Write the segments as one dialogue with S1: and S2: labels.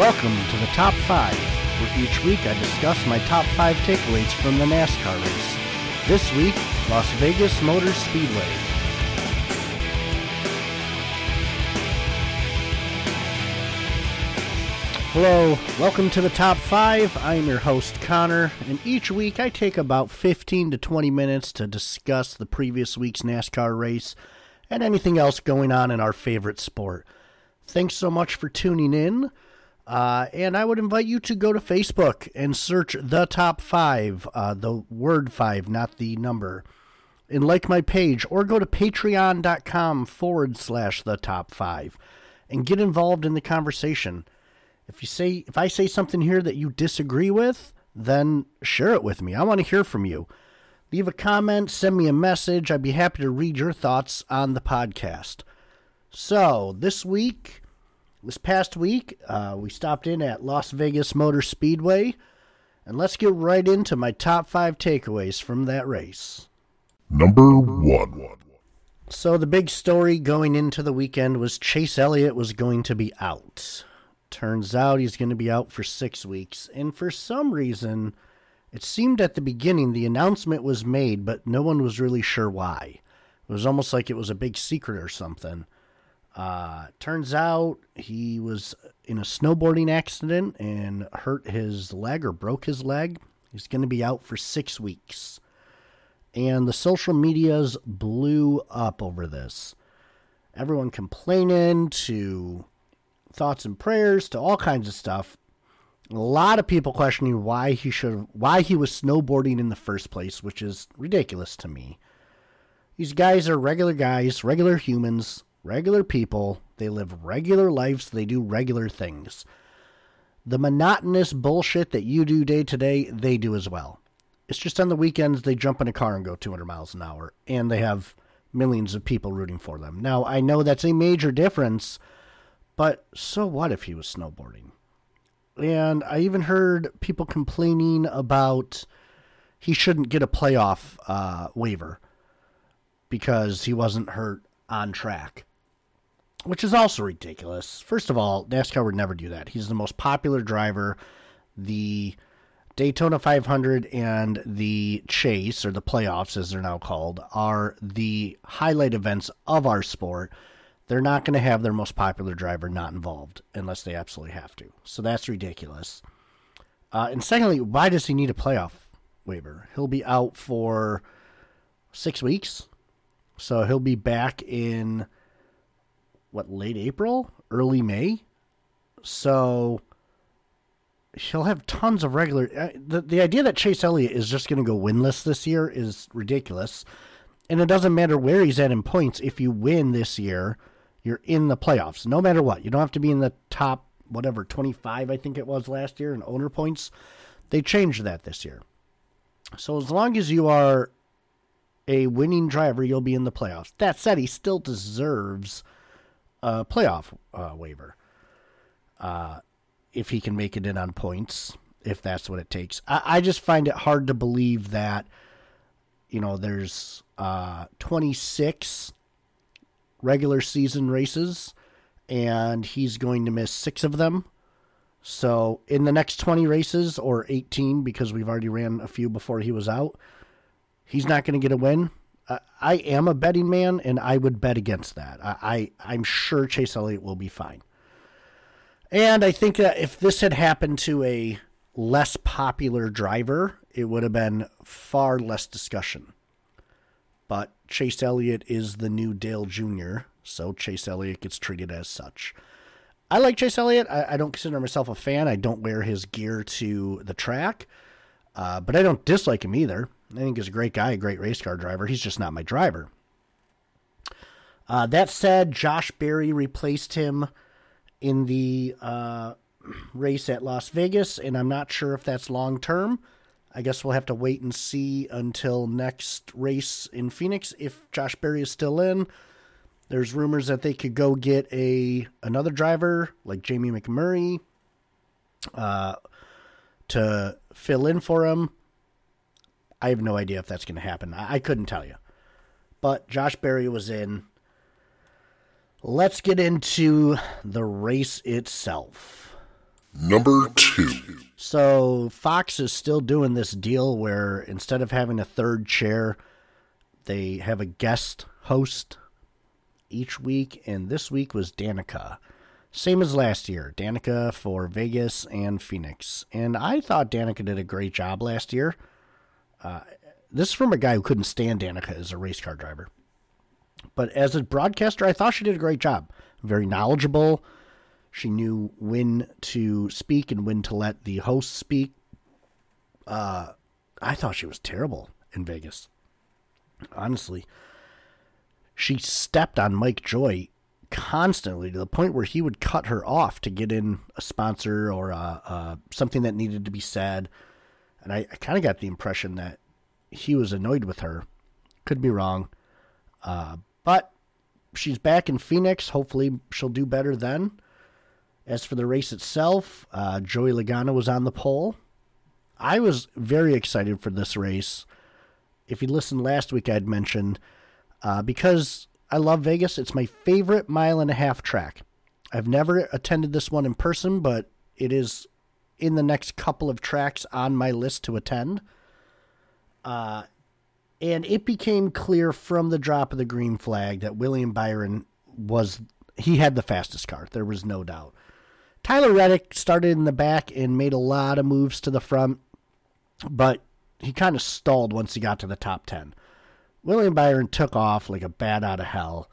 S1: Welcome to the Top 5, where each week I discuss my top 5 takeaways from the NASCAR race. This week, Las Vegas Motor Speedway. Hello, welcome to the Top 5. I'm your host, Connor, and each week I take about 15 to 20 minutes to discuss the previous week's NASCAR race and anything else going on in our favorite sport. Thanks so much for tuning in. Uh, and I would invite you to go to Facebook and search the top five, uh, the word five, not the number, and like my page, or go to patreon.com forward slash the top five and get involved in the conversation. If you say, if I say something here that you disagree with, then share it with me. I want to hear from you. Leave a comment, send me a message. I'd be happy to read your thoughts on the podcast. So, this week, this past week, uh, we stopped in at Las Vegas Motor Speedway, and let's get right into my top five takeaways from that race.
S2: Number one.
S1: So, the big story going into the weekend was Chase Elliott was going to be out. Turns out he's going to be out for six weeks, and for some reason, it seemed at the beginning the announcement was made, but no one was really sure why. It was almost like it was a big secret or something. Uh, turns out he was in a snowboarding accident and hurt his leg or broke his leg. He's going to be out for six weeks. And the social medias blew up over this. Everyone complaining to thoughts and prayers to all kinds of stuff. A lot of people questioning why he should why he was snowboarding in the first place, which is ridiculous to me. These guys are regular guys, regular humans regular people. They live regular lives. They do regular things. The monotonous bullshit that you do day to day, they do as well. It's just on the weekends they jump in a car and go 200 miles an hour, and they have millions of people rooting for them. Now, I know that's a major difference, but so what if he was snowboarding? And I even heard people complaining about he shouldn't get a playoff uh, waiver because he wasn't hurt on track which is also ridiculous. First of all, NASCAR would never do that. He's the most popular driver. The Daytona 500 and the Chase, or the playoffs as they're now called, are the highlight events of our sport. They're not going to have their most popular driver not involved unless they absolutely have to. So that's ridiculous. Uh, and secondly, why does he need a playoff waiver? He'll be out for six weeks. So he'll be back in what late April, early May. So he'll have tons of regular. Uh, the the idea that Chase Elliott is just going to go winless this year is ridiculous, and it doesn't matter where he's at in points. If you win this year, you're in the playoffs, no matter what. You don't have to be in the top whatever twenty five I think it was last year in owner points. They changed that this year. So as long as you are a winning driver, you'll be in the playoffs. That said, he still deserves a playoff uh, waiver. Uh, if he can make it in on points, if that's what it takes. I, I just find it hard to believe that, you know, there's uh, 26 regular season races and he's going to miss six of them. So in the next 20 races or 18, because we've already ran a few before he was out, he's not going to get a win. I am a betting man, and I would bet against that. I, I am sure Chase Elliott will be fine. And I think that if this had happened to a less popular driver, it would have been far less discussion. But Chase Elliott is the new Dale Jr., so Chase Elliott gets treated as such. I like Chase Elliott. I, I don't consider myself a fan. I don't wear his gear to the track, uh, but I don't dislike him either. I think he's a great guy, a great race car driver. He's just not my driver. Uh, that said, Josh Berry replaced him in the uh, race at Las Vegas, and I'm not sure if that's long term. I guess we'll have to wait and see until next race in Phoenix if Josh Berry is still in. There's rumors that they could go get a another driver like Jamie McMurray uh, to fill in for him. I have no idea if that's going to happen. I, I couldn't tell you. But Josh Berry was in. Let's get into the race itself.
S2: Number 2.
S1: So Fox is still doing this deal where instead of having a third chair, they have a guest host each week, and this week was Danica. Same as last year, Danica for Vegas and Phoenix. And I thought Danica did a great job last year. Uh, this is from a guy who couldn't stand Danica as a race car driver. But as a broadcaster, I thought she did a great job. Very knowledgeable. She knew when to speak and when to let the host speak. Uh, I thought she was terrible in Vegas. Honestly, she stepped on Mike Joy constantly to the point where he would cut her off to get in a sponsor or uh, uh, something that needed to be said. And I, I kind of got the impression that he was annoyed with her. Could be wrong. Uh, but she's back in Phoenix. Hopefully, she'll do better then. As for the race itself, uh, Joey Logano was on the pole. I was very excited for this race. If you listened last week, I'd mentioned uh, because I love Vegas. It's my favorite mile and a half track. I've never attended this one in person, but it is in the next couple of tracks on my list to attend. Uh, and it became clear from the drop of the green flag that William Byron was he had the fastest car. There was no doubt. Tyler Reddick started in the back and made a lot of moves to the front, but he kind of stalled once he got to the top 10. William Byron took off like a bat out of hell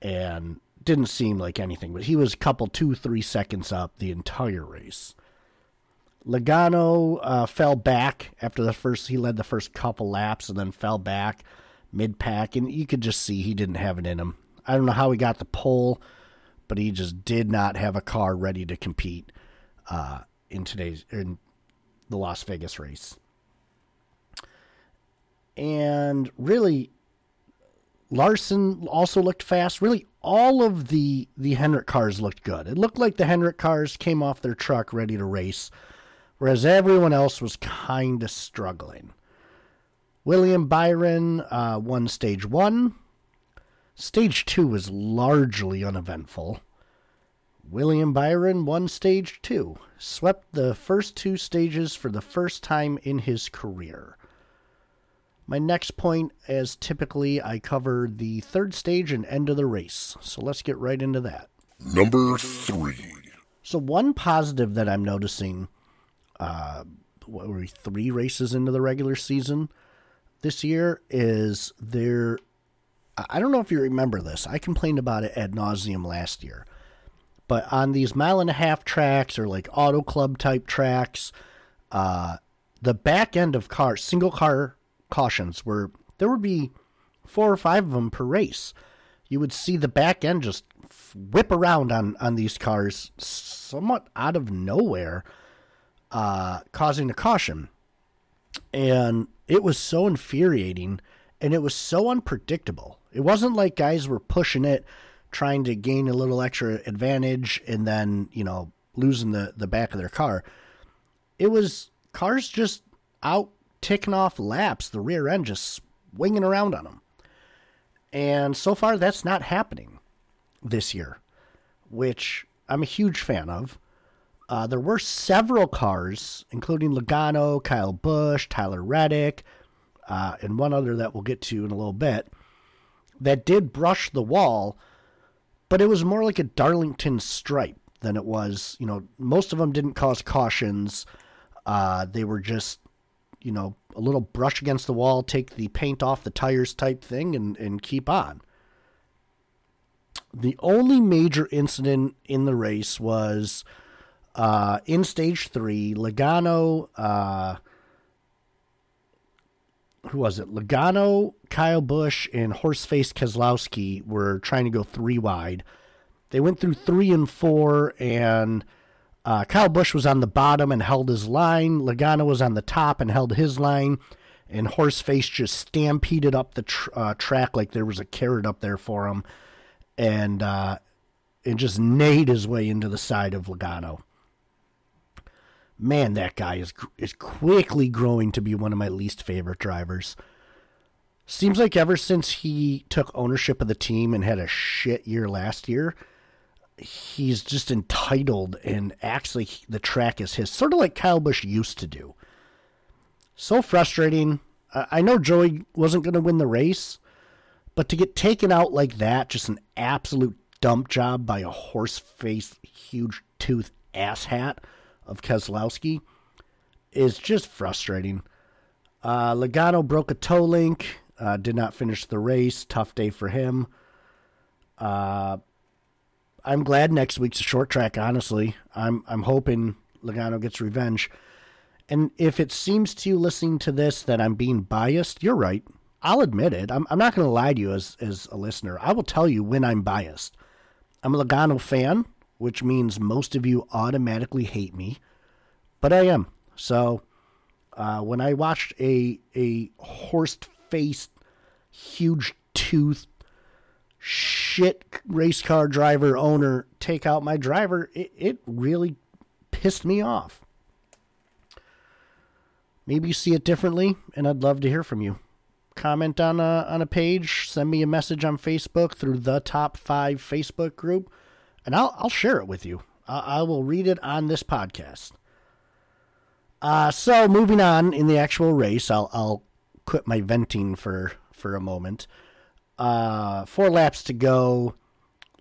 S1: and didn't seem like anything, but he was a couple, two, three seconds up the entire race. Logano uh, fell back after the first, he led the first couple laps and then fell back mid pack, and you could just see he didn't have it in him. I don't know how he got the pole, but he just did not have a car ready to compete uh, in today's, in the Las Vegas race and really Larson also looked fast. Really, all of the the Hendrick cars looked good. It looked like the Hendrick cars came off their truck ready to race, whereas everyone else was kind of struggling. William Byron uh, won stage one. Stage two was largely uneventful. William Byron won stage two, swept the first two stages for the first time in his career. My next point, as typically, I cover the third stage and end of the race. So let's get right into that.
S2: Number three.
S1: So, one positive that I'm noticing, uh, what were we, three races into the regular season this year, is there. I don't know if you remember this. I complained about it ad nauseum last year. But on these mile and a half tracks or like auto club type tracks, uh, the back end of cars, single car cautions where there would be four or five of them per race. You would see the back end just whip around on, on these cars somewhat out of nowhere, uh, causing a caution. And it was so infuriating and it was so unpredictable. It wasn't like guys were pushing it, trying to gain a little extra advantage and then, you know, losing the, the back of their car. It was cars just out ticking off laps, the rear end just swinging around on them. And so far, that's not happening this year, which I'm a huge fan of. Uh, there were several cars, including Logano, Kyle Busch, Tyler Reddick, uh, and one other that we'll get to in a little bit, that did brush the wall, but it was more like a Darlington stripe than it was. You know, most of them didn't cause cautions. Uh, they were just you know, a little brush against the wall, take the paint off the tires type thing, and, and keep on. The only major incident in the race was uh, in stage three, Logano, uh, who was it? Logano, Kyle Busch, and Horseface Keselowski were trying to go three wide. They went through three and four, and uh, Kyle Busch was on the bottom and held his line. Logano was on the top and held his line. And Horseface just stampeded up the tr- uh, track like there was a carrot up there for him, and uh, and just nade his way into the side of Logano. Man, that guy is is quickly growing to be one of my least favorite drivers. Seems like ever since he took ownership of the team and had a shit year last year, he's just entitled and actually the track is his, sort of like Kyle Busch used to do. So frustrating. I know Joey wasn't going to win the race, but to get taken out like that, just an absolute dump job by a horse face, huge tooth asshat of Keselowski is just frustrating. Uh, Logano broke a toe link, uh, did not finish the race. Tough day for him. Uh, I'm glad next week's a short track. Honestly, I'm I'm hoping Logano gets revenge. And if it seems to you listening to this that I'm being biased, you're right. I'll admit it. I'm, I'm not going to lie to you as, as a listener. I will tell you when I'm biased. I'm a Logano fan, which means most of you automatically hate me, but I am. So uh, when I watched a a horse faced, huge tooth, shit race car driver owner take out my driver, it, it really pissed me off. Maybe you see it differently, and I'd love to hear from you. Comment on a, on a page, send me a message on Facebook through the Top 5 Facebook group, and I'll, I'll share it with you. I, I will read it on this podcast. Uh, so moving on in the actual race, I'll, I'll quit my venting for, for a moment. Uh, four laps to go.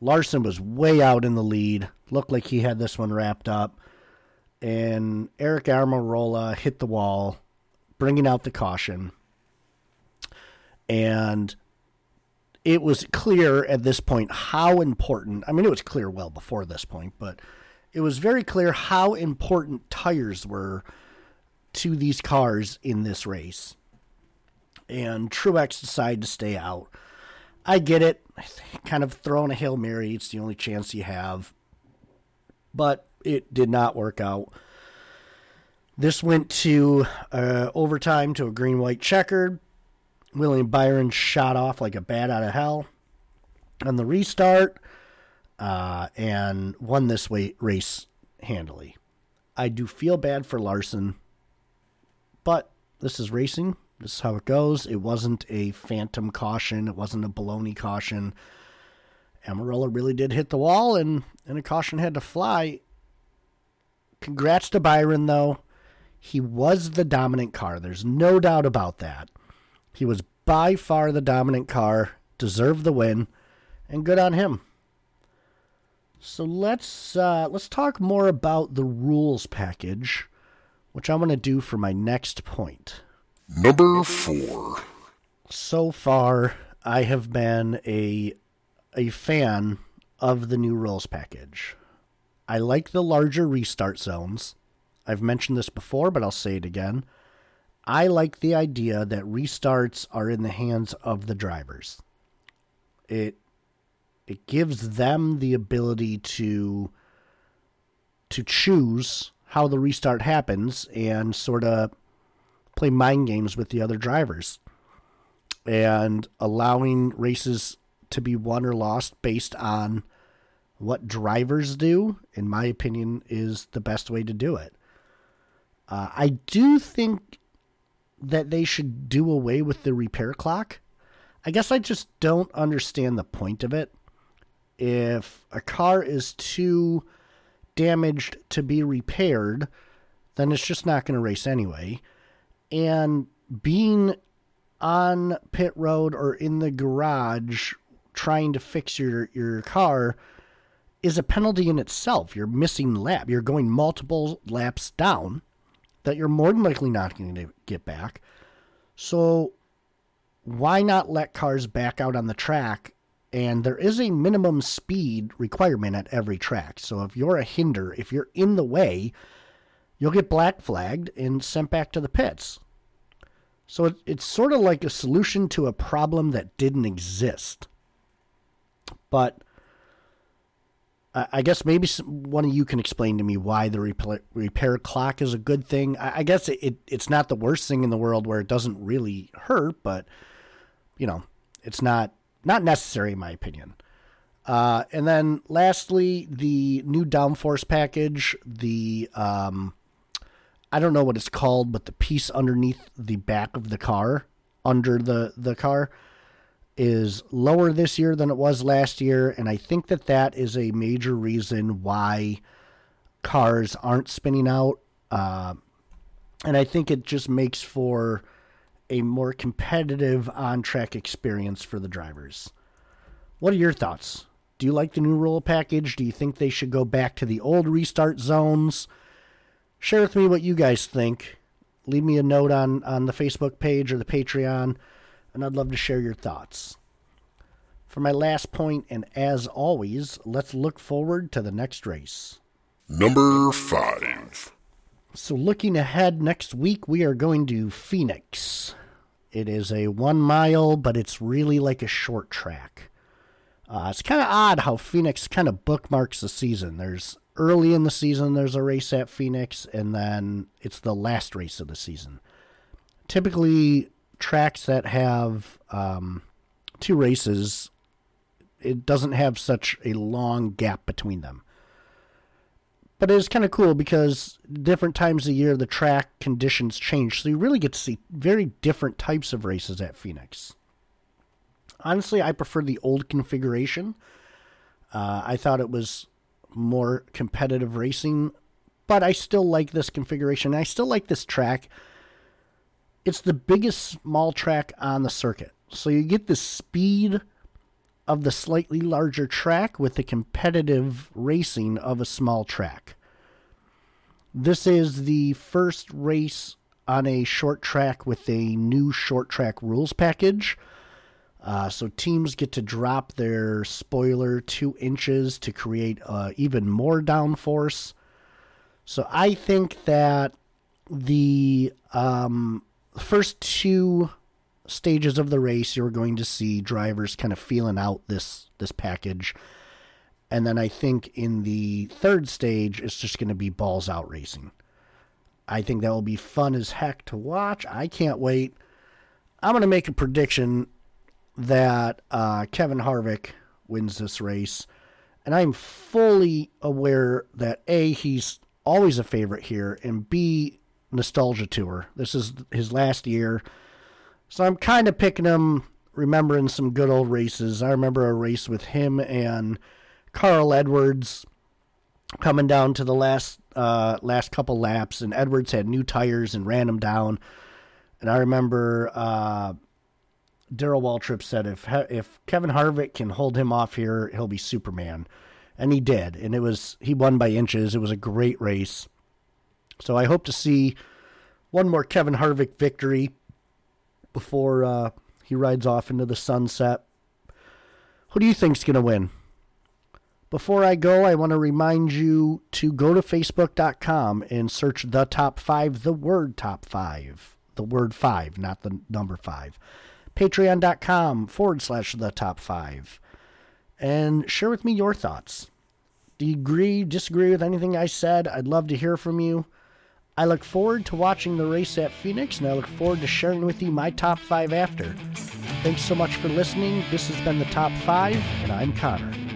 S1: Larson was way out in the lead. Looked like he had this one wrapped up and Aric Almirola hit the wall, bringing out the caution. And it was clear at this point how important, I mean, it was clear well before this point, but it was very clear how important tires were to these cars in this race. And Truex decided to stay out. I get it. Kind of throwing a Hail Mary, it's the only chance you have. But it did not work out. This went to uh, overtime to a green white checkered. William Byron shot off like a bat out of hell on the restart uh, and won this race handily. I do feel bad for Larson, but this is racing. This is how it goes. It wasn't a phantom caution. It wasn't a baloney caution. Almirola really did hit the wall, and, and a caution had to fly. Congrats to Byron, though. He was the dominant car. There's no doubt about that. He was by far the dominant car, deserved the win, and good on him. So let's uh, let's talk more about the rules package, which I'm going to do for my next point.
S2: Number four.
S1: So far, I have been a a fan of the new rules package. I like the larger restart zones. I've mentioned this before, but I'll say it again. I like the idea that restarts are in the hands of the drivers. It it gives them the ability to to choose how the restart happens and sort of play mind games with the other drivers and allowing races to be won or lost based on what drivers do, in my opinion, is the best way to do it. Uh, I do think that they should do away with the repair clock. I guess I just don't understand the point of it. If a car is too damaged to be repaired, then it's just not going to race anyway. And being on pit road or in the garage trying to fix your, your car is a penalty in itself. You're missing lap. You're going multiple laps down that you're more than likely not going to get back. So why not let cars back out on the track? And there is a minimum speed requirement at every track. So if you're a hinder, if you're in the way, you'll get black flagged and sent back to the pits. So it's sort of like a solution to a problem that didn't exist. But I guess maybe one of you can explain to me why the repair clock is a good thing. I guess it, it, it's not the worst thing in the world where it doesn't really hurt, but you know, it's not not necessary in my opinion. Uh, and then lastly, the new downforce package, the um, I don't know what it's called, but the piece underneath the back of the car, under the the car, is lower this year than it was last year, and I think that that is a major reason why cars aren't spinning out. Uh, and I think it just makes for a more competitive on track experience for the drivers. What are your thoughts? Do you like the new rule package? Do you think they should go back to the old restart zones? Share with me what you guys think. Leave me a note on, on the Facebook page or the Patreon and I'd love to share your thoughts. For my last point, and as always, let's look forward to the next race.
S2: Number five.
S1: So, looking ahead next week, we are going to Phoenix. It is a one mile, but it's really like a short track. Uh, it's kind of odd how Phoenix kind of bookmarks the season. There's early in the season, there's a race at Phoenix, and then it's the last race of the season. Typically, tracks that have um, two races, it doesn't have such a long gap between them. But it is kind of cool because different times of year the track conditions change, so you really get to see very different types of races at Phoenix. Honestly, I prefer the old configuration. Uh, I thought it was more competitive racing, but I still like this configuration. I still like this track it's the biggest small track on the circuit. So you get the speed of the slightly larger track with the competitive racing of a small track. This is the first race on a short track with a new short track rules package. Uh, so teams get to drop their spoiler two inches to create uh, even more downforce. So I think that the um, first two stages of the race, you're going to see drivers kind of feeling out this this package. And then I think in the third stage, it's just going to be balls out racing. I think that will be fun as heck to watch. I can't wait. I'm going to make a prediction that uh, Kevin Harvick wins this race. And I'm fully aware that A, he's always a favorite here, and B, nostalgia tour. This is his last year. So I'm kind of picking him, remembering some good old races. I remember a race with him and Carl Edwards coming down to the last uh, last couple laps, and Edwards had new tires and ran him down. And I remember uh, Darrell Waltrip said if if Kevin Harvick can hold him off here, he'll be Superman, and he did. And it was he won by inches. It was a great race. So I hope to see one more Kevin Harvick victory before uh, he rides off into the sunset. Who do you think's going to win? Before I go, I want to remind you to go to facebook.com and search the top five, the word top five, the word five, not the number five. Patreon.com forward slash the top five. And share with me your thoughts. Do you agree, disagree with anything I said? I'd love to hear from you. I look forward to watching the race at Phoenix, and I look forward to sharing with you my top five after. Thanks so much for listening. This has been the top five, and I'm Connor.